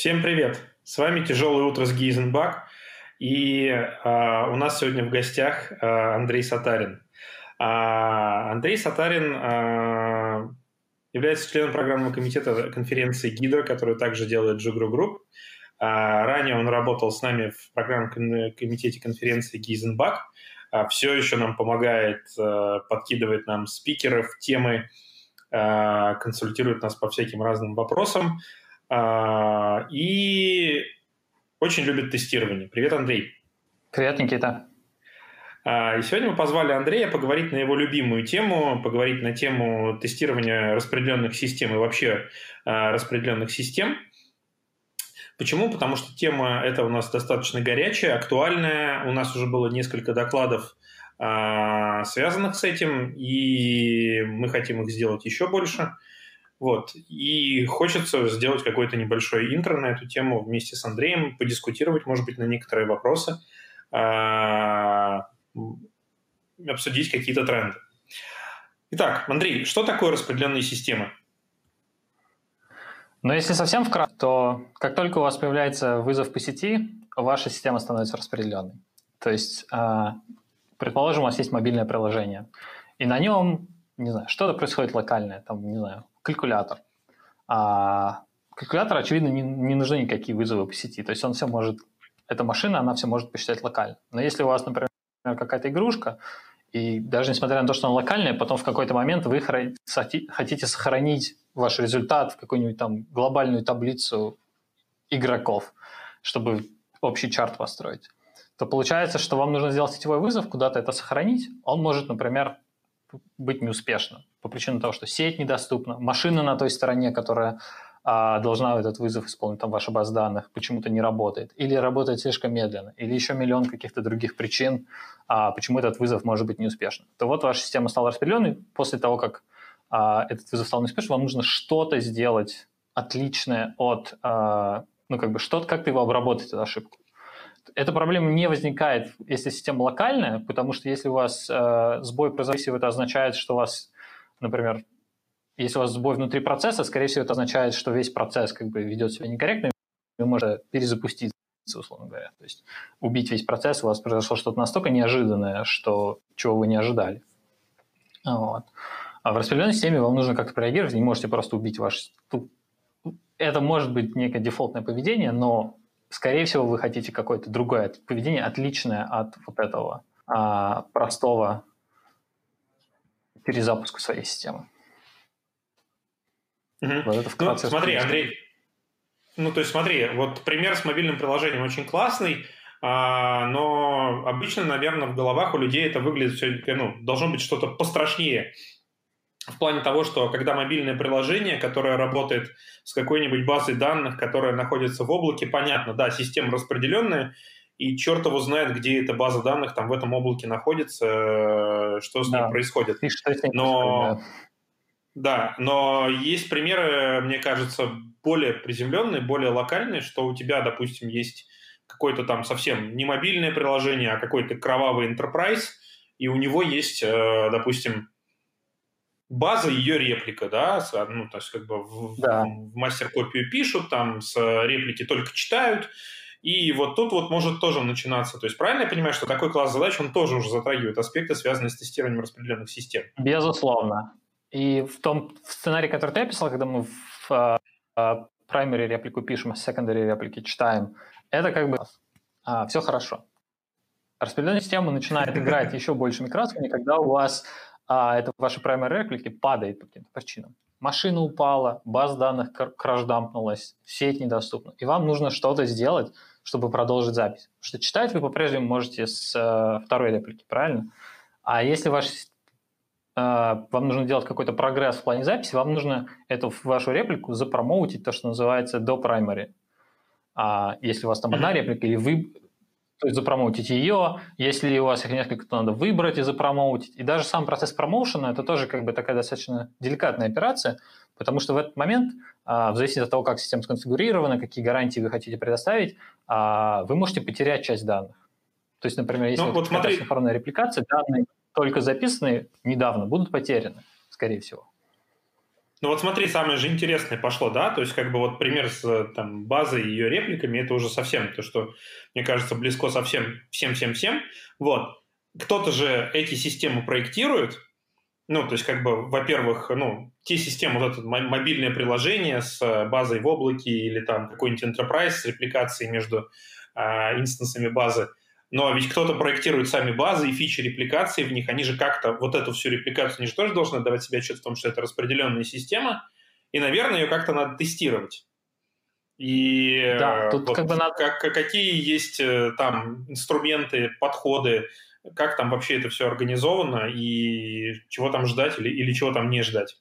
Всем привет! С вами «Тяжелое утро» с Heisenbug. И э, у нас сегодня в гостях э, Андрей Сатарин. Э, Андрей Сатарин э, является членом программного комитета конференции Hydra, которую также делает JUG Ru Group. Э, ранее он работал с нами в программном комитете конференции Heisenbug. Э, все еще нам помогает, э, подкидывает нам спикеров, темы, э, консультирует нас по всяким разным вопросам. А, и очень любит тестирование. Привет, Андрей. Привет, Никита. А, и сегодня мы позвали Андрея поговорить на его любимую тему, поговорить на тему тестирования распределенных систем и вообще а, распределенных систем. Почему? Потому что тема эта у нас достаточно горячая, актуальная. У нас уже было несколько докладов, связанных с этим, и мы хотим их сделать еще больше. Вот. И хочется сделать какой-то небольшой интро на эту тему вместе с Андреем, подискутировать, может быть, на некоторые вопросы, а, обсудить какие-то тренды. Итак, Андрей, что такое распределенные системы? Ну, если совсем вкратце, то как только у вас появляется вызов по сети, ваша система становится распределенной. То есть, а, предположим, у вас есть мобильное приложение, и на нем, не знаю, что-то происходит локальное, там, не знаю, калькулятор. А калькулятор, очевидно, не, не нужны никакие вызовы по сети. То есть он все может, эта машина, она все может посчитать локально. Но если у вас, например, какая-то игрушка, и даже несмотря на то, что она локальная, потом в какой-то момент вы хотите сохранить ваш результат в какую-нибудь там глобальную таблицу игроков, чтобы общий чарт построить, то получается, что вам нужно сделать сетевой вызов, куда-то это сохранить. Он может, например, быть неуспешным по причине того, что сеть недоступна, машина на той стороне, которая а, должна этот вызов исполнить, там ваша база данных, почему-то не работает, или работает слишком медленно, или еще миллион каких-то других причин, а, почему этот вызов может быть неуспешным. То вот ваша система стала распределенной. После того, как а, этот вызов стал неуспешным, вам нужно что-то сделать отличное от, а, ну как бы что-то, как-то его обработать, эту ошибку. Эта проблема не возникает, если система локальная, потому что если у вас э, сбой произошел, это означает, что у вас, например, если у вас сбой внутри процесса, скорее всего, это означает, что весь процесс как бы ведет себя некорректно, и можете перезапуститься, условно говоря. То есть убить весь процесс, у вас произошло что-то настолько неожиданное, что чего вы не ожидали. Вот. А в распределенной системе вам нужно как-то реагировать, не можете просто убить ваш... Это может быть некое дефолтное поведение, но скорее всего, вы хотите какое-то другое поведение, отличное от вот этого а, простого перезапуска своей системы. Угу. Вот это ну, смотри, Андрей, ну, то есть смотри, вот пример с мобильным приложением очень классный, а, но обычно, наверное, в головах у людей это выглядит все, ну, должно быть что-то пострашнее в плане того, что когда мобильное приложение, которое работает с какой-нибудь базой данных, которая находится в облаке, понятно, да, система распределенная, и черт его знает, где эта база данных там в этом облаке находится, э, что с да. ней происходит. И что с ней но, происходит, да. да, но есть примеры, мне кажется, более приземленные, более локальные, что у тебя, допустим, есть какое-то там совсем не мобильное приложение, а какой-то кровавый enterprise, и у него есть, э, допустим, база ее реплика, да, ну, то есть как бы в, да. в мастер-копию пишут, там с реплики только читают, и вот тут вот может тоже начинаться. То есть правильно я понимаю, что такой класс задач, он тоже уже затрагивает аспекты, связанные с тестированием распределенных систем? Безусловно. И в том в сценарии, который ты описал, когда мы в uh, primary реплику пишем, а secondary реплики читаем, это как бы uh, все хорошо. Распределенная система начинает играть еще большими красками, когда у вас а это ваши primary реплики падает по каким-то причинам. Машина упала, баз данных краждампнулась, сеть недоступна. И вам нужно что-то сделать, чтобы продолжить запись. Потому что читать вы по-прежнему можете с э, второй реплики, правильно? А если ваш, э, вам нужно делать какой-то прогресс в плане записи, вам нужно эту вашу реплику запромоутить, то, что называется до primary. А если у вас там одна реплика, или вы то есть запромоутить ее, если у вас их несколько, то надо выбрать и запромоутить. И даже сам процесс промоушена – это тоже как бы такая достаточно деликатная операция, потому что в этот момент, а, в зависимости от того, как система сконфигурирована, какие гарантии вы хотите предоставить, а, вы можете потерять часть данных. То есть, например, если ну, вот смотри... синхронная репликация, данные только записанные недавно будут потеряны, скорее всего. Ну вот смотри, самое же интересное пошло, да, то есть как бы вот пример с там, базой и ее репликами, это уже совсем то, что, мне кажется, близко совсем всем-всем-всем. Вот. Кто-то же эти системы проектирует, ну, то есть, как бы, во-первых, ну, те системы, вот это мобильное приложение с базой в облаке или там какой-нибудь enterprise с репликацией между э, инстансами базы, но ведь кто-то проектирует сами базы и фичи репликации в них, они же как-то вот эту всю репликацию, они же тоже должны давать себе отчет в том, что это распределенная система, и, наверное, ее как-то надо тестировать. И да, тут вот как бы надо... как, какие есть э, там инструменты, подходы, как там вообще это все организовано и чего там ждать или, или чего там не ждать.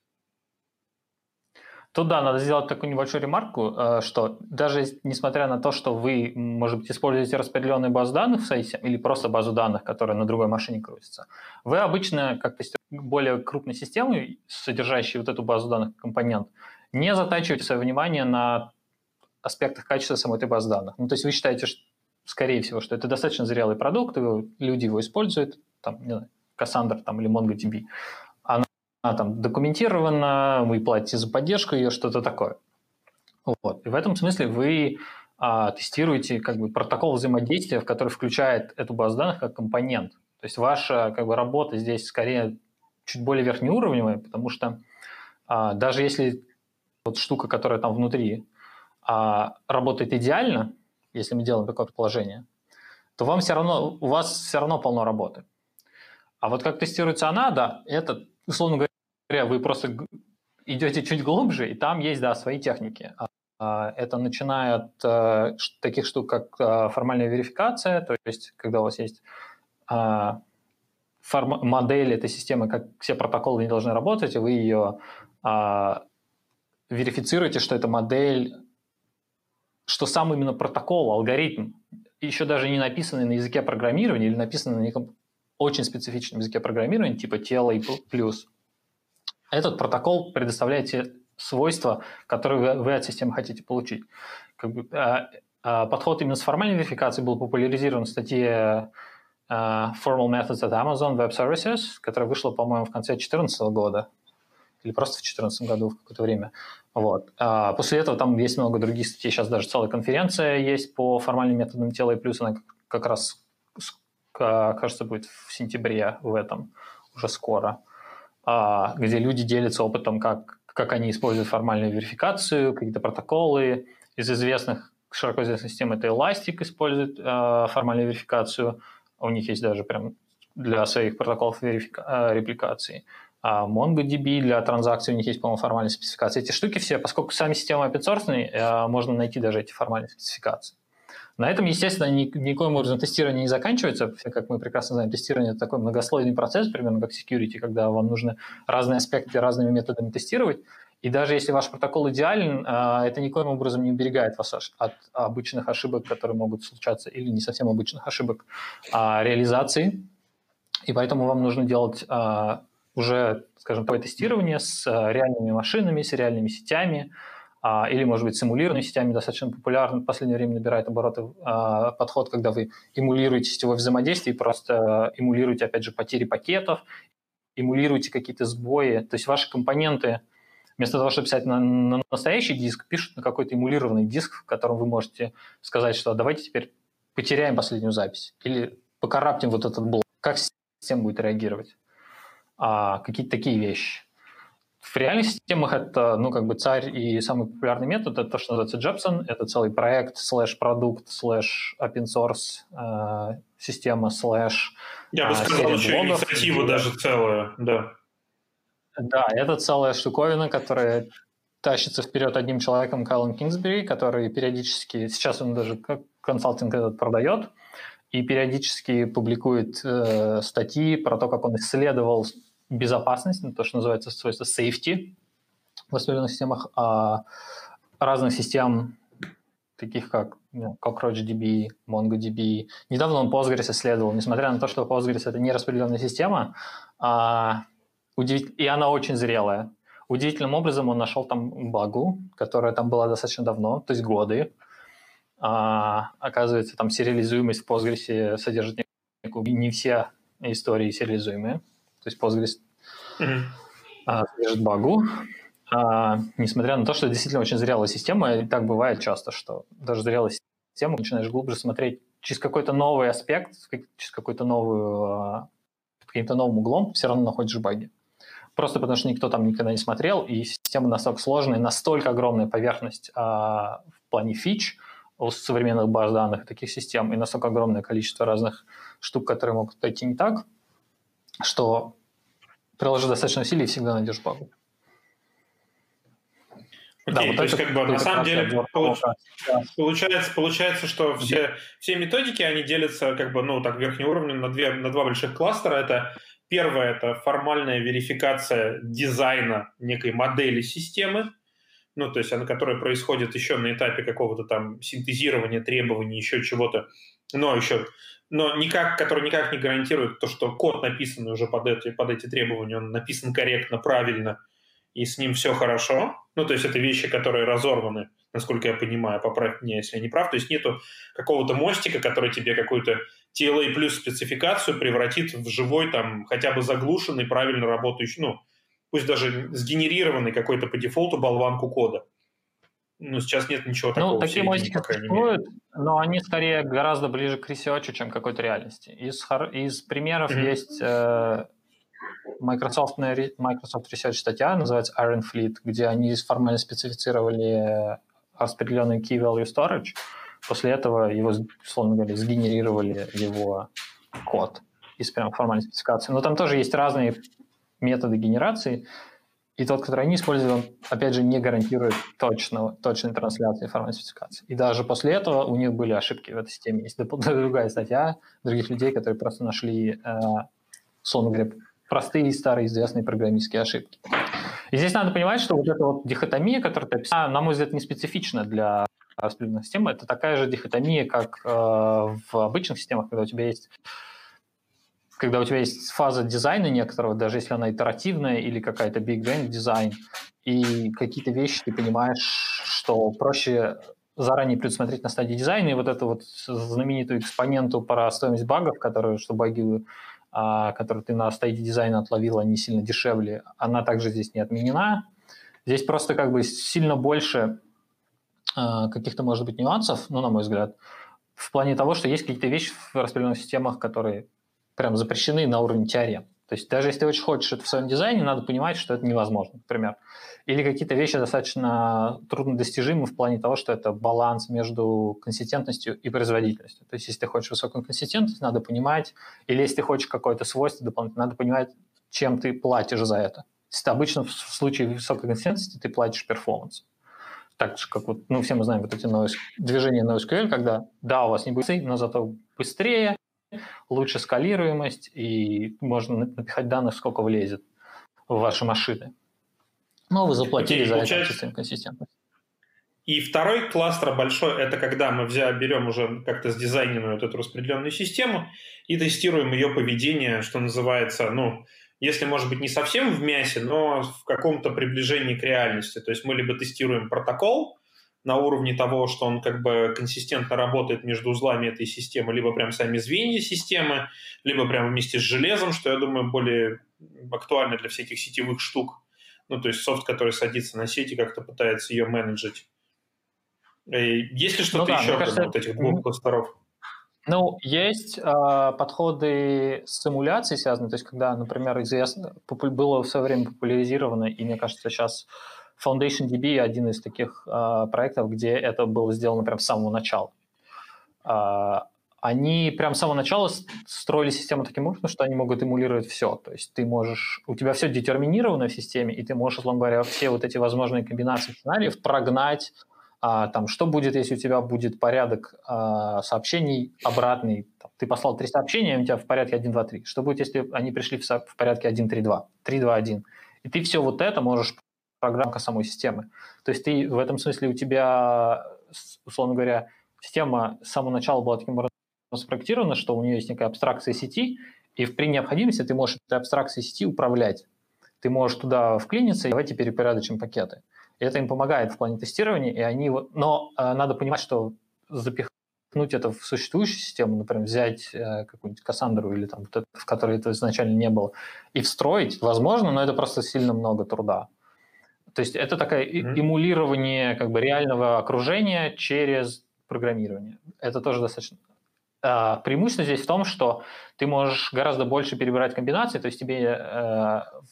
Тут, да, надо сделать такую небольшую ремарку, э, что даже несмотря на то, что вы, может быть, используете распределенную базу данных в сайте или просто базу данных, которая на другой машине крутится, вы обычно, как то более крупной системы, содержащей вот эту базу данных компонент, не затачиваете свое внимание на аспектах качества самой этой базы данных. Ну, то есть вы считаете, что, скорее всего, что это достаточно зрелый продукт, люди его используют, там, не знаю, Cassandra там, или MongoDB она там документирована, вы платите за поддержку ее, что-то такое. Вот. И в этом смысле вы а, тестируете как бы протокол взаимодействия, в который включает эту базу данных как компонент. То есть ваша как бы, работа здесь скорее чуть более верхнеуровневая, потому что а, даже если вот штука, которая там внутри, а, работает идеально, если мы делаем такое предположение, то вам все равно, у вас все равно полно работы. А вот как тестируется она, да, это, условно говоря, вы просто идете чуть глубже, и там есть, да, свои техники. А, а, это начиная от э, таких штук, как э, формальная верификация, то есть когда у вас есть а, модель этой системы, как все протоколы не должны работать, и вы ее верифицируете, что эта модель, что сам именно протокол, алгоритм, еще даже не написанный на языке программирования или написанный на неком очень специфичном языке программирования, типа TLA+, этот протокол предоставляет те свойства, которые вы, от системы хотите получить. Как бы, а, а, подход именно с формальной верификацией был популяризирован в статье а, Formal Methods at Amazon Web Services, которая вышла, по-моему, в конце 2014 года или просто в 2014 году в какое-то время. Вот. А после этого там есть много других статей. Сейчас даже целая конференция есть по формальным методам тела и плюс. Она как раз, кажется, будет в сентябре в этом уже скоро. А, где люди делятся опытом, как, как они используют формальную верификацию, какие-то протоколы. Из известных, широко известных систем это Elastic использует э, формальную верификацию. У них есть даже прям для своих протоколов верифика- э, репликации. А MongoDB для транзакций у них есть, по-моему, формальные спецификации. Эти штуки все, поскольку сами системы open source, э, можно найти даже эти формальные спецификации. На этом, естественно, ни, никоим образом тестирование не заканчивается. Как мы прекрасно знаем, тестирование – это такой многослойный процесс, примерно как security, когда вам нужно разные аспекты разными методами тестировать. И даже если ваш протокол идеален, а, это никоим образом не уберегает вас от обычных ошибок, которые могут случаться, или не совсем обычных ошибок а реализации. И поэтому вам нужно делать а, уже, скажем, такое тестирование с реальными машинами, с реальными сетями, а, или, может быть, с эмулированными сетями достаточно популярен в последнее время набирает обороты а, подход, когда вы эмулируете сетевое взаимодействие и просто эмулируете, опять же, потери пакетов, эмулируете какие-то сбои, то есть ваши компоненты вместо того, чтобы писать на, на настоящий диск, пишут на какой-то эмулированный диск, в котором вы можете сказать, что давайте теперь потеряем последнюю запись или покараптим вот этот блок. Как система будет реагировать? А, какие-то такие вещи. В реальных системах это, ну, как бы царь и самый популярный метод, это то, что называется Jepsen. Это целый проект, слэш-продукт, слэш open source э, система, слэш Я бы э, сказал, еще блогов, инициатива даже целая, да. Да, это целая штуковина, которая тащится вперед одним человеком, Кайлом Кингсбери, который периодически, сейчас он даже как консалтинг этот продает, и периодически публикует э, статьи про то, как он исследовал безопасность, то, что называется свойство safety в воспаленных системах, а разных систем, таких как ну, CockroachDB, MongoDB. Недавно он Postgres исследовал, несмотря на то, что Postgres это не распределенная система, а, удивить... и она очень зрелая. Удивительным образом он нашел там багу, которая там была достаточно давно, то есть годы. А, оказывается, там сериализуемость в Postgres содержит не все истории сериализуемые то есть Postgres mm-hmm. содержит багу. а, несмотря на то, что действительно очень зрелая система, и так бывает часто, что даже зрелая система начинаешь глубже смотреть через какой-то новый аспект, через какой-то новую, а, каким-то новым углом, все равно находишь баги. Просто потому что никто там никогда не смотрел, и система настолько сложная, настолько огромная поверхность а, в плане фич у современных баз данных таких систем, и настолько огромное количество разных штук, которые могут пойти не так, что приложи достаточно усилий и всегда найдешь багу. Окей, да, вот то есть как бы на самом деле получ... получается, получается, что все, все методики, они делятся как бы, ну, так, верхнеуровнем на, две, на два больших кластера. Это первое, это формальная верификация дизайна некой модели системы, ну, то есть она, которая происходит еще на этапе какого-то там синтезирования требований, еще чего-то, но еще, но никак, который никак не гарантирует то, что код, написанный уже под эти, под эти требования, он написан корректно, правильно, и с ним все хорошо. Ну, то есть это вещи, которые разорваны, насколько я понимаю, поправь меня, если я не прав. То есть нету какого-то мостика, который тебе какую-то TLA plus спецификацию превратит в живой, там, хотя бы заглушенный, правильно работающий, ну, пусть даже сгенерированный какой-то по дефолту болванку кода. Ну, сейчас нет ничего ну, такого. Ну, такие мостики существуют, но они скорее гораздо ближе к ресерчу, чем к какой-то реальности. Из, из примеров mm-hmm. есть э, Microsoft, Microsoft Research статья, называется Iron Fleet, где они формально специфицировали распределенный key value storage. После этого его, условно говоря, сгенерировали его код из прям формальной спецификации. Но там тоже есть разные методы генерации, и тот, который они используют, он, опять же, не гарантирует точного, точной трансляции формальной спецификации. И даже после этого у них были ошибки в этой системе. Есть другая статья других людей, которые просто нашли, э, говоря, простые старые известные программистские ошибки. И здесь надо понимать, что вот эта вот дихотомия, которую ты описал, на мой взгляд, не специфична для распределенной системы. Это такая же дихотомия, как э, в обычных системах, когда у тебя есть когда у тебя есть фаза дизайна некоторого, даже если она итеративная или какая-то big bang дизайн, и какие-то вещи ты понимаешь, что проще заранее предусмотреть на стадии дизайна, и вот эту вот знаменитую экспоненту про стоимость багов, которую, что баги а, которую ты на стадии дизайна отловил, они сильно дешевле, она также здесь не отменена. Здесь просто как бы сильно больше а, каких-то, может быть, нюансов, ну, на мой взгляд, в плане того, что есть какие-то вещи в распределенных системах, которые прям запрещены на уровне теорем. То есть даже если ты очень хочешь это в своем дизайне, надо понимать, что это невозможно, например. Или какие-то вещи достаточно труднодостижимы в плане того, что это баланс между консистентностью и производительностью. То есть если ты хочешь высокую консистентность, надо понимать, или если ты хочешь какое-то свойство дополнительное, надо понимать, чем ты платишь за это. Если обычно в случае высокой консистентности ты платишь перформанс. Так же, как вот, ну, все мы знаем вот эти NoS, движения NoSQL, когда, да, у вас не быстрее, но зато быстрее, лучше скалируемость, и можно напихать данных, сколько влезет в ваши машины. Но вы заплатили okay, за это чисто инконсистентность. И второй кластер большой, это когда мы взял, берем уже как-то сдизайненную вот эту распределенную систему и тестируем ее поведение, что называется, ну, если, может быть, не совсем в мясе, но в каком-то приближении к реальности. То есть мы либо тестируем протокол, на уровне того, что он как бы консистентно работает между узлами этой системы, либо прям сами звенья системы, либо прямо вместе с железом, что, я думаю, более актуально для всяких сетевых штук. Ну, то есть софт, который садится на сеть и как-то пытается ее менеджить. Есть ли что-то ну, да, еще кажется, вот этих двух кластеров? Ну, есть э, подходы с симуляцией связанные, то есть когда, например, известно, было в свое время популяризировано, и мне кажется, сейчас DB один из таких э, проектов, где это было сделано прямо с самого начала. Э, они прямо с самого начала строили систему таким образом, что они могут эмулировать все. То есть ты можешь, у тебя все детерминировано в системе, и ты можешь, условно говоря, все вот эти возможные комбинации сценариев прогнать, а, там, что будет, если у тебя будет порядок а, сообщений обратный. Там, ты послал три сообщения, у тебя в порядке 1, 2, 3. Что будет, если они пришли в, в порядке 1, 3, 2, 3, 2, 1. И ты все вот это можешь программка самой системы. То есть ты в этом смысле у тебя, условно говоря, система с самого начала была таким образом спроектирована, что у нее есть некая абстракция сети, и при необходимости ты можешь этой абстракцией сети управлять. Ты можешь туда вклиниться и давайте перепорядочим пакеты. И это им помогает в плане тестирования, и они... Но э, надо понимать, что запихнуть это в существующую систему, например, взять э, какую-нибудь Кассандру или там, в которой это изначально не было, и встроить, возможно, но это просто сильно много труда. То есть это такое mm-hmm. эмулирование как бы реального окружения через программирование. Это тоже достаточно а, преимущество здесь в том, что ты можешь гораздо больше перебирать комбинации, то есть тебе, э,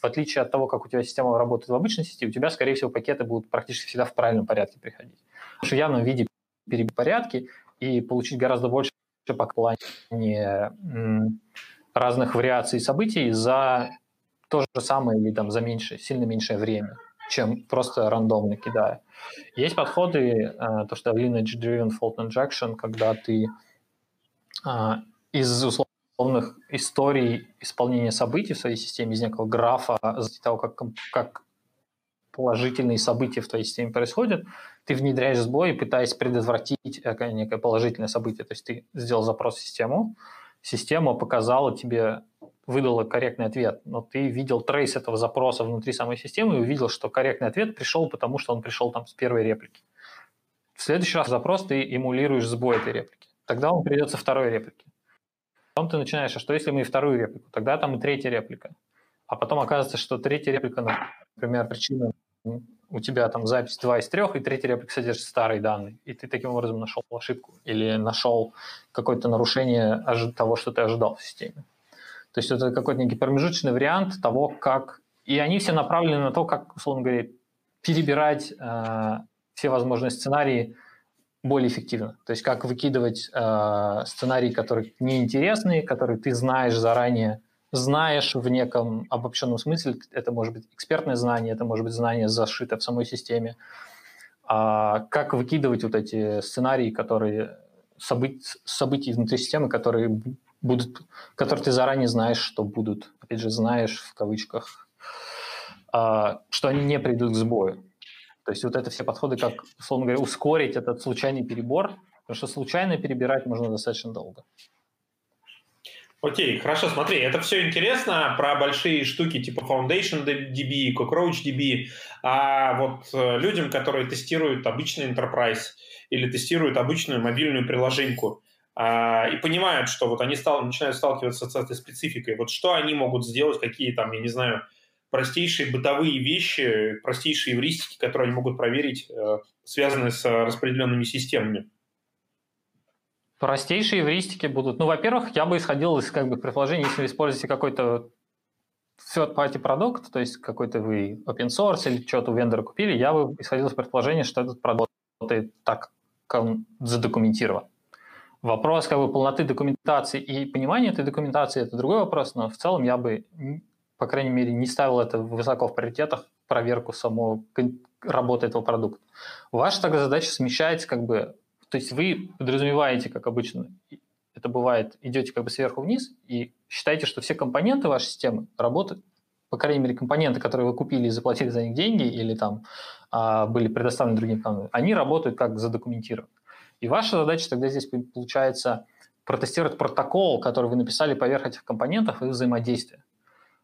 в отличие от того, как у тебя система работает в обычной сети, у тебя, скорее всего, пакеты будут практически всегда в правильном порядке приходить. В явном виде перебить порядки и получить гораздо больше по плане разных вариаций событий за то же самое или там за меньшее, сильно меньшее время, чем просто рандомно кидая. Есть подходы, э, то, что lineage-driven fault injection, когда ты а, из условных историй исполнения событий в своей системе, из некого графа, из того, как, как положительные события в твоей системе происходят, ты внедряешь сбой, пытаясь предотвратить некое положительное событие. То есть ты сделал запрос в систему, система показала тебе, выдала корректный ответ, но ты видел трейс этого запроса внутри самой системы и увидел, что корректный ответ пришел, потому что он пришел там с первой реплики. В следующий раз запрос ты эмулируешь сбой этой реплики тогда он придет со второй реплики. Потом ты начинаешь, а что если мы и вторую реплику? Тогда там и третья реплика. А потом оказывается, что третья реплика, например, причина у тебя там запись 2 из 3, и третья реплика содержит старые данные, и ты таким образом нашел ошибку или нашел какое-то нарушение того, что ты ожидал в системе. То есть это какой-то некий промежуточный вариант того, как... И они все направлены на то, как, условно говоря, перебирать э, все возможные сценарии более эффективно. То есть как выкидывать э, сценарии, которые неинтересные, которые ты знаешь заранее, знаешь в неком обобщенном смысле, это может быть экспертное знание, это может быть знание зашито в самой системе. А как выкидывать вот эти сценарии, которые событ, события внутри системы, которые будут, которые ты заранее знаешь, что будут, опять же, знаешь в кавычках, а, что они не придут к сбою. То есть вот это все подходы, как, условно говоря, ускорить этот случайный перебор, потому что случайно перебирать можно достаточно долго. Окей, хорошо, смотри, это все интересно про большие штуки типа Foundation DB, Cockroach DB, а вот э, людям, которые тестируют обычный Enterprise или тестируют обычную мобильную приложеньку, и понимают, что вот они стал, начинают сталкиваться с этой спецификой, вот что они могут сделать, какие там, я не знаю, простейшие бытовые вещи, простейшие эвристики, которые они могут проверить, э, связанные с распределенными системами? Простейшие эвристики будут. Ну, во-первых, я бы исходил из как бы предположения, если вы используете какой-то third-party продукт, то есть какой-то вы open source или что-то у вендора купили, я бы исходил из предположения, что этот продукт работает так, как он задокументирован. Вопрос как бы полноты документации и понимания этой документации – это другой вопрос, но в целом я бы по крайней мере, не ставил это высоко в приоритетах, проверку самого работы этого продукта. Ваша тогда задача смещается как бы, то есть вы подразумеваете, как обычно это бывает, идете как бы сверху вниз и считаете, что все компоненты вашей системы работают, по крайней мере, компоненты, которые вы купили и заплатили за них деньги или там а, были предоставлены другим компаниям, они работают как задокументированы. И ваша задача тогда здесь получается протестировать протокол, который вы написали поверх этих компонентов и взаимодействия.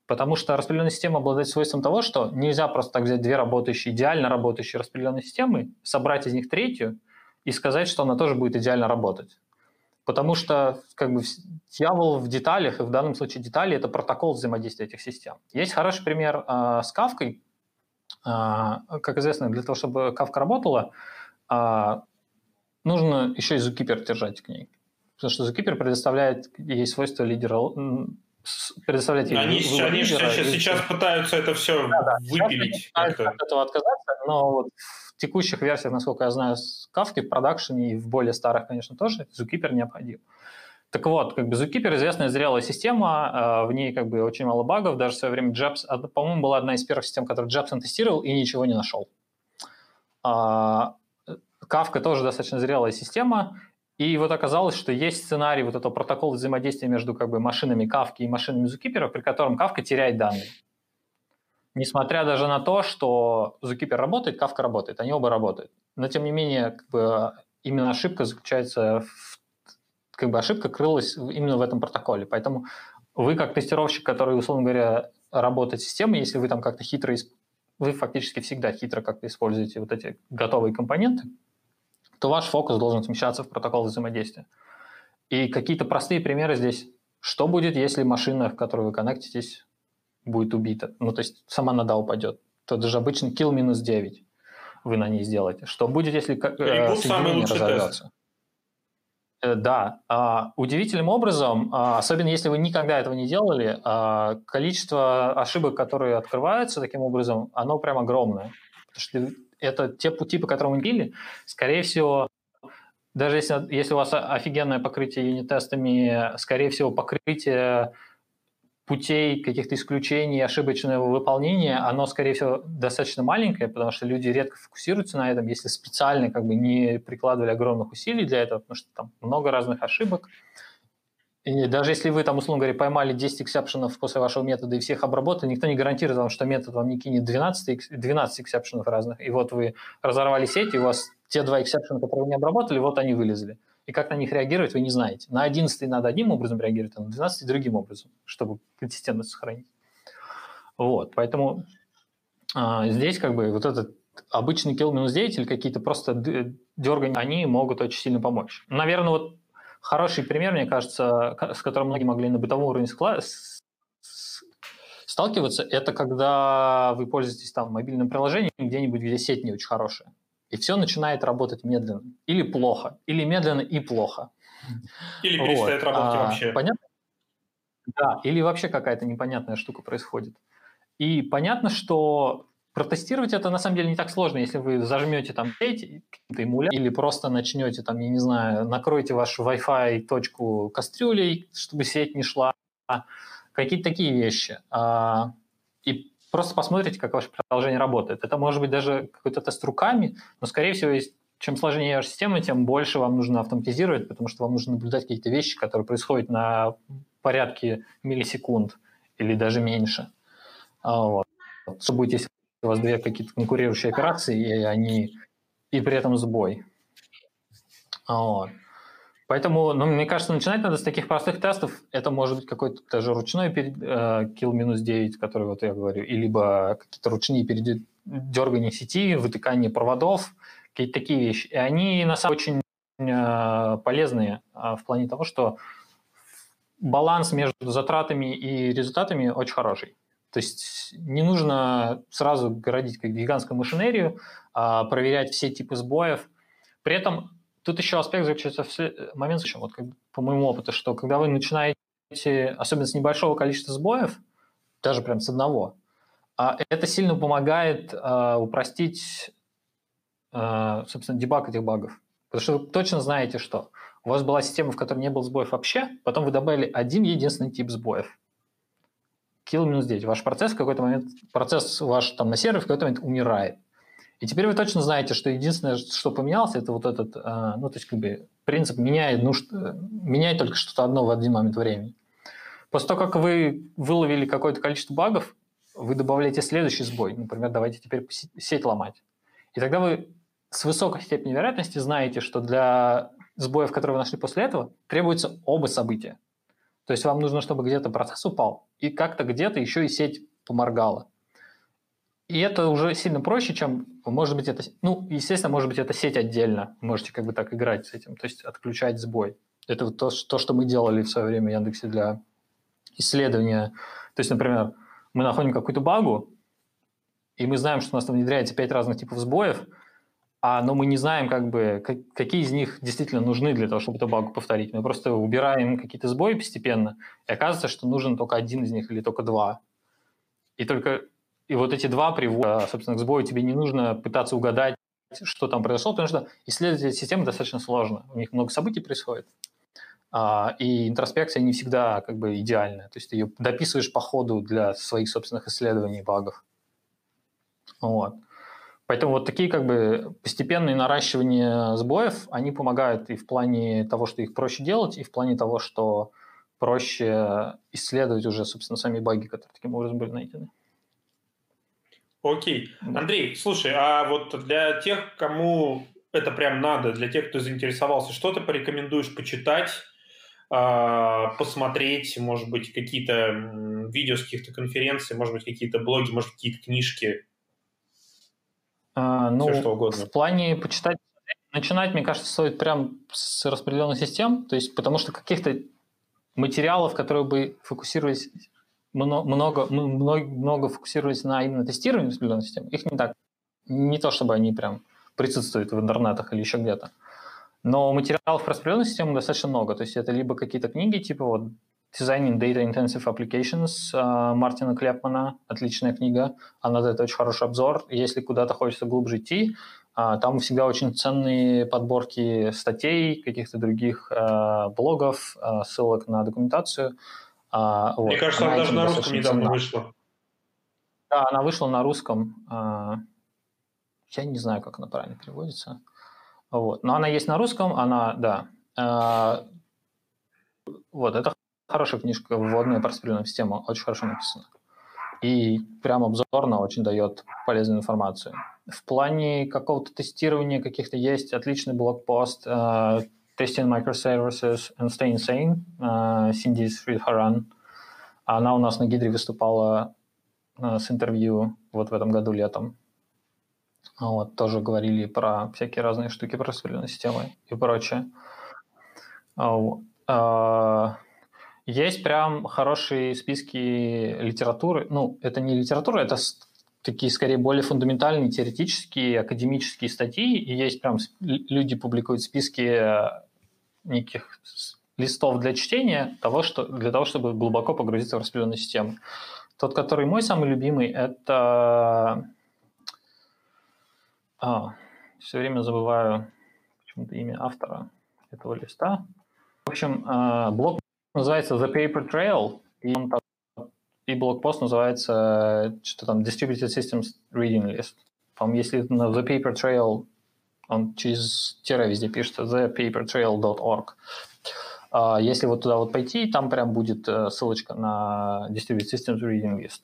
Потому что распределенная система обладает свойством того, что нельзя просто так взять две работающие, идеально работающие распределенные системы, собрать из них третью и сказать, что она тоже будет идеально работать. Потому что как бы, дьявол в деталях, и в данном случае детали – это протокол взаимодействия этих систем. Есть хороший пример э, с кавкой. Э, как известно, для того, чтобы кавка работала, э, нужно еще и Zookeeper держать к ней. Потому что Zookeeper предоставляет ей свойства лидера предоставлять они, выбор они лидера, сейчас, сейчас пытаются это все да, да. выпилить. От этого отказаться, но вот в текущих версиях, насколько я знаю, с Kafka в продакшене и в более старых, конечно, тоже Zookeeper необходим. Так вот, как бы Zookeeper известная зрелая система, а, в ней как бы очень мало багов, даже в свое время Jabs, по-моему, была одна из первых систем, которую Jabson тестировал и ничего не нашел. А, Kafka тоже достаточно зрелая система, и вот оказалось, что есть сценарий вот этого протокола взаимодействия между как бы машинами Kafka и машинами Zookeeper, при котором Kafka теряет данные. Несмотря даже на то, что Zookeeper работает, Kafka работает, они оба работают. Но тем не менее, как бы, именно ошибка заключается в как бы ошибка крылась именно в этом протоколе. Поэтому вы как тестировщик, который, условно говоря, работает с системой, если вы там как-то хитро, вы фактически всегда хитро как-то используете вот эти готовые компоненты, то ваш фокус должен смещаться в протокол взаимодействия. И какие-то простые примеры здесь. Что будет, если машина, в которую вы коннектитесь, будет убита? Ну, то есть сама нада упадет. то даже обычно kill минус 9 вы на ней сделаете. Что будет, если э, соединение разорвется? Э, да. А, удивительным образом, а, особенно если вы никогда этого не делали, а, количество ошибок, которые открываются таким образом, оно прям огромное. Потому что это те пути, по которым мы били, скорее всего, даже если, если у вас офигенное покрытие юнит-тестами, скорее всего, покрытие путей каких-то исключений, ошибочного выполнения, оно, скорее всего, достаточно маленькое, потому что люди редко фокусируются на этом, если специально как бы не прикладывали огромных усилий для этого, потому что там много разных ошибок. Даже если вы там, условно говоря, поймали 10 эксепшенов после вашего метода и всех обработали, никто не гарантирует вам, что метод вам не кинет 12, 12 эксепшенов разных. И вот вы разорвали сеть, и у вас те два эксепшена, которые вы не обработали, вот они вылезли и как на них реагировать, вы не знаете. На 11 надо одним образом реагировать, а на 12 другим образом, чтобы консистентность сохранить. Вот, поэтому а, здесь как бы вот этот обычный kill минус 9 или какие-то просто дергания, они могут очень сильно помочь. Наверное, вот хороший пример, мне кажется, с которым многие могли на бытовом уровне сталкиваться, это когда вы пользуетесь там мобильным приложением где-нибудь, где сеть не очень хорошая и все начинает работать медленно. Или плохо, или медленно и плохо. Или перестает вот. работать а, вообще. Понятно? Да, или вообще какая-то непонятная штука происходит. И понятно, что протестировать это на самом деле не так сложно, если вы зажмете там сеть, эмуля, или просто начнете там, я не знаю, накройте вашу Wi-Fi точку кастрюлей, чтобы сеть не шла, какие-то такие вещи. А, и просто посмотрите, как ваше приложение работает. Это может быть даже какой-то тест руками, но, скорее всего, чем сложнее ваша система, тем больше вам нужно автоматизировать, потому что вам нужно наблюдать какие-то вещи, которые происходят на порядке миллисекунд или даже меньше. А, вот. Что будет, если у вас две какие-то конкурирующие операции, и они и при этом сбой. Вот. Поэтому, ну, мне кажется, начинать надо с таких простых тестов. Это может быть какой-то даже ручной э, kill минус 9, который вот я говорю, и либо какие-то ручные передергания сети, вытыкание проводов, какие-то такие вещи. И они, на самом деле, очень э, полезные э, в плане того, что баланс между затратами и результатами очень хороший. То есть не нужно сразу городить как гигантскую машинерию, а проверять все типы сбоев. При этом Тут еще аспект заключается в э, момент, вот как, по моему опыту, что когда вы начинаете, особенно с небольшого количества сбоев, даже прям с одного, а это сильно помогает э, упростить, собственно, дебаг этих багов. Потому что вы точно знаете, что у вас была система, в которой не было сбоев вообще, потом вы добавили один единственный тип сбоев. Kill минус 9. Ваш процесс в какой-то момент, процесс ваш там на сервере в какой-то момент умирает. И теперь вы точно знаете, что единственное, что поменялось, это вот этот, э, ну, то есть, как бы, принцип меняет, ну, меняет только что-то одно в один момент времени. После того, как вы выловили какое-то количество багов, вы добавляете следующий сбой. Например, давайте теперь сеть ломать. И тогда вы с высокой степенью вероятности знаете, что для сбоев, которые вы нашли после этого, требуется оба события. То есть вам нужно, чтобы где-то процесс упал, и как-то где-то еще и сеть поморгала. И это уже сильно проще, чем, может быть, это, ну, естественно, может быть, это сеть отдельно. можете как бы так играть с этим, то есть отключать сбой. Это вот то, то, что мы делали в свое время в Яндексе для исследования. То есть, например, мы находим какую-то багу, и мы знаем, что у нас там внедряется пять разных типов сбоев, а, но мы не знаем, как бы, как, какие из них действительно нужны для того, чтобы эту багу повторить. Мы просто убираем какие-то сбои постепенно, и оказывается, что нужен только один из них или только два. И только и вот эти два приводят, собственно, к сбою. Тебе не нужно пытаться угадать, что там произошло, потому что исследовать эти системы достаточно сложно. У них много событий происходит. А, и интроспекция не всегда как бы идеальная. То есть ты ее дописываешь по ходу для своих собственных исследований багов. Вот. Поэтому вот такие как бы постепенные наращивания сбоев, они помогают и в плане того, что их проще делать, и в плане того, что проще исследовать уже, собственно, сами баги, которые таким образом были найдены. Окей. Андрей, слушай, а вот для тех, кому это прям надо, для тех, кто заинтересовался, что ты порекомендуешь почитать, а, посмотреть, может быть, какие-то видео с каких-то конференций, может быть, какие-то блоги, может, какие-то книжки? А, ну, Все, что угодно. в плане почитать, начинать, мне кажется, стоит прям с распределенных систем, то есть потому что каких-то материалов, которые бы фокусировались много, много, много фокусировались на именно тестировании распределенной системы. Их не так, не то чтобы они прям присутствуют в интернетах или еще где-то. Но материалов про распределенную систему достаточно много. То есть это либо какие-то книги, типа вот Designing Data Intensive Applications э, Мартина Клепмана, отличная книга, она дает очень хороший обзор. Если куда-то хочется глубже идти, э, там всегда очень ценные подборки статей, каких-то других э, блогов, ссылок на документацию. Мне вот. кажется, она, она даже на русском недавно ценна. вышла. Да, она вышла на русском. Я не знаю, как она правильно переводится. Вот. Но она есть на русском, она, да. Вот, это хорошая книжка «Вводная про распределенную систему», очень хорошо написана. И прям обзорно очень дает полезную информацию. В плане какого-то тестирования каких-то есть отличный блокпост uh, Testing Microservices and Staying Sane uh, Синди Сридхаран. Она у нас на Гидре выступала uh, с интервью вот в этом году летом. Вот, тоже говорили про всякие разные штуки про системы и прочее. Uh, uh, есть прям хорошие списки литературы. Ну, это не литература, это такие скорее более фундаментальные, теоретические, академические статьи. И есть прям люди публикуют списки э, неких листов для чтения того, что, для того, чтобы глубоко погрузиться в распределенную систему. Тот, который мой самый любимый, это... А, все время забываю почему-то имя автора этого листа. В общем, э, блог называется The Paper Trail, и, он, и блокпост называется что там Distributed Systems Reading List. Там, если на The Paper Trail, он через тире везде пишется, thepapertrail.org. А если вот туда вот пойти, там прям будет э, ссылочка на Distributed Systems Reading List.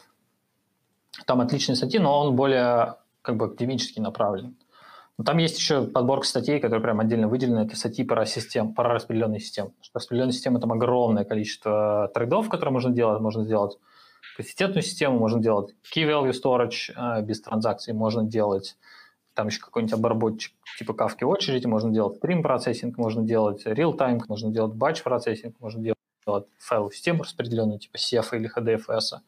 Там отличные статьи, но он более как бы академически направлен. Но там есть еще подборка статей, которые прям отдельно выделены. Это статьи про, систем, про распределенные системы. Что распределенные системы – там огромное количество трейдов, которые можно делать. Можно сделать консистентную систему, можно делать key value storage э, без транзакций, можно делать там еще какой-нибудь обработчик типа кавки очереди, можно делать stream процессинг, можно делать real-time, можно делать batch процессинг, можно делать файловую систему распределенную типа CF или HDFS,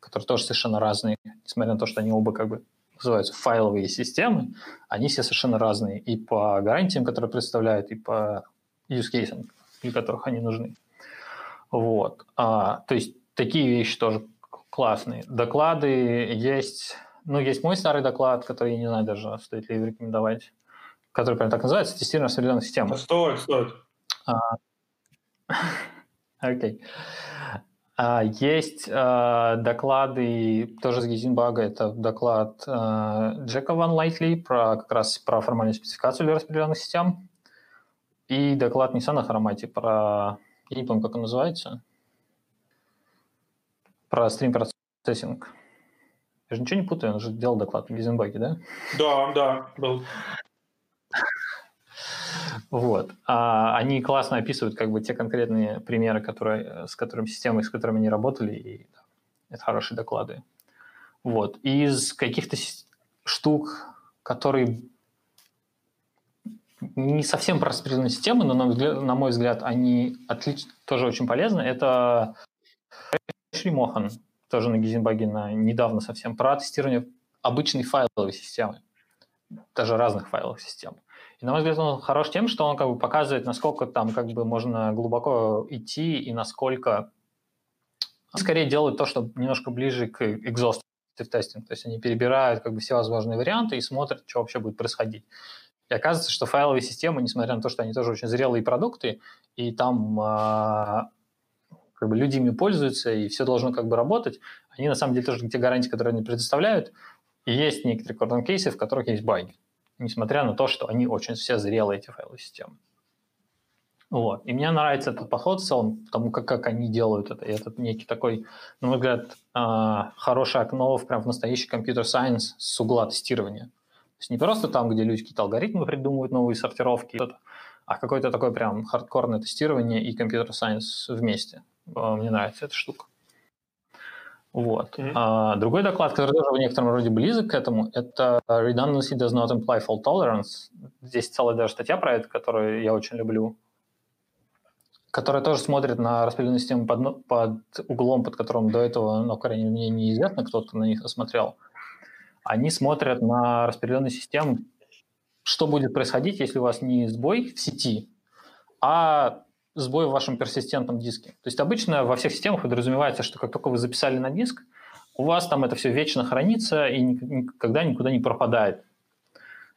которые тоже совершенно разные, несмотря на то, что они оба как бы называются файловые системы, они все совершенно разные и по гарантиям, которые представляют, и по use cases, для которых они нужны. Вот. А, то есть такие вещи тоже классные. Доклады есть... Ну, есть мой старый доклад, который я не знаю даже, стоит ли рекомендовать, который прям так называется, тестирование распределенных систем. Стоит, стоит. А, окей. Okay. А, есть э, доклады тоже с Гизенбага, это доклад э, Джека Ван Лайтли про как раз про формальную спецификацию для распределенных систем и доклад Nissan Харамати про, я не помню, как он называется, про стрим процессинг. Я же ничего не путаю, он же делал доклад в Гизенбаге, да? Да, да, был. Вот. А они классно описывают как бы те конкретные примеры, которые, с которыми системы, с которыми они работали, и да, это хорошие доклады. Вот. Из каких-то штук, которые не совсем про распределенные системы, но, на, взгляд, на мой взгляд, они отлично, тоже очень полезны, это Шри Мохан, тоже на Гизенбаге, на, недавно совсем, про тестирование обычной файловой системы, даже разных файловых систем. И, на мой взгляд, он хорош тем, что он как бы показывает, насколько там как бы можно глубоко идти и насколько скорее делают то, что немножко ближе к exhaustive testing. То есть они перебирают как бы все возможные варианты и смотрят, что вообще будет происходить. И оказывается, что файловые системы, несмотря на то, что они тоже очень зрелые продукты, и там э, как бы люди ими пользуются, и все должно как бы работать, они на самом деле тоже те гарантии, которые они предоставляют, есть некоторые кордон кейсы, в которых есть баги несмотря на то, что они очень все зрелые, эти файловые системы. Вот. И мне нравится этот подход в целом, потому как, как они делают это. И этот некий такой, на мой взгляд, а, хорошее окно в, прям в настоящий компьютер-сайенс с угла тестирования. То есть не просто там, где люди какие-то алгоритмы придумывают, новые сортировки, а какое-то такое прям хардкорное тестирование и компьютер-сайенс вместе. А, мне нравится эта штука. Вот. Mm-hmm. А, другой доклад, который тоже в некотором роде близок к этому, это Redundancy does not imply fault tolerance. Здесь целая даже статья про это, которую я очень люблю. которая тоже смотрит на распределенную систему под, под углом, под которым до этого, ну, крайне мне неизвестно, кто-то на них осмотрел, они смотрят на распределенную систему, что будет происходить, если у вас не сбой в сети, а сбой в вашем персистентном диске. То есть обычно во всех системах подразумевается, что как только вы записали на диск, у вас там это все вечно хранится и никогда никуда не пропадает.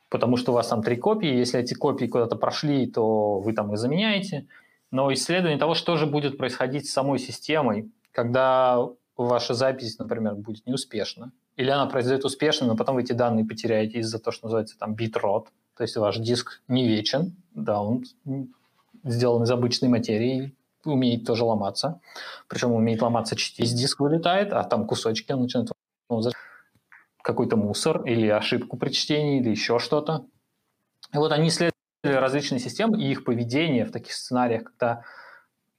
Потому что у вас там три копии, если эти копии куда-то прошли, то вы там их заменяете – но исследование того, что же будет происходить с самой системой, когда ваша запись, например, будет неуспешна, или она произойдет успешно, но потом вы эти данные потеряете из-за того, что называется там битрот, то есть ваш диск не вечен, да, он сделан из обычной материи, умеет тоже ломаться, причем умеет ломаться частично, диск вылетает, а там кусочки он начинает какой-то мусор или ошибку при чтении или еще что-то. И вот они исследуют различные системы и их поведение в таких сценариях, когда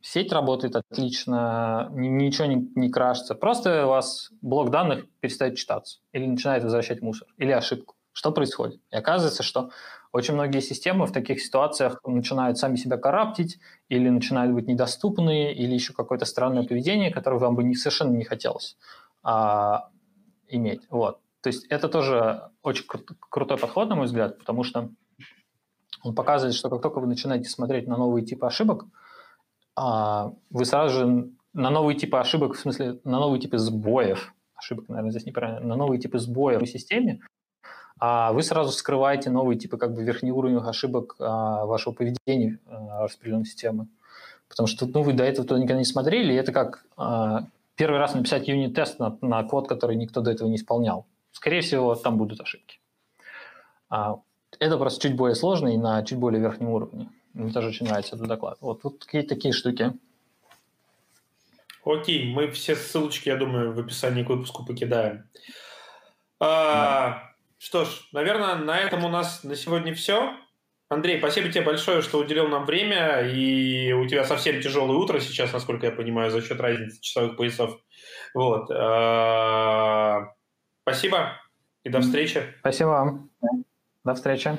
сеть работает отлично, ничего не, не крашится, просто у вас блок данных перестает читаться или начинает возвращать мусор, или ошибку. Что происходит? И оказывается, что очень многие системы в таких ситуациях начинают сами себя караптить, или начинают быть недоступны, или еще какое-то странное поведение, которое вам бы не, совершенно не хотелось а, иметь. Вот. То есть это тоже очень кру- крутой подход, на мой взгляд, потому что он показывает, что как только вы начинаете смотреть на новые типы ошибок, а, вы сразу же на новые типы ошибок, в смысле на новые типы сбоев, ошибок, наверное, здесь неправильно, на новые типы сбоев в системе, а вы сразу скрываете новые типы как бы верхнеуровневых ошибок а, вашего поведения распределенной системы. Потому что ну, вы до этого туда никогда не смотрели, и это как первый раз написать юнит-тест на, на код, который никто до этого не исполнял. Скорее всего, там будут ошибки. Это просто чуть более сложно и на чуть более верхнем уровне. Мне тоже очень нравится этот доклад. Вот тут такие, такие штуки. Окей, мы все ссылочки, я думаю, в описании к выпуску покидаем. А, да. Что ж, наверное, на этом у нас на сегодня все. Андрей, спасибо тебе большое, что уделил нам время, и у тебя совсем тяжелое утро сейчас, насколько я понимаю, за счет разницы часовых поясов. Вот. А, спасибо и до встречи. Спасибо вам. До встречи.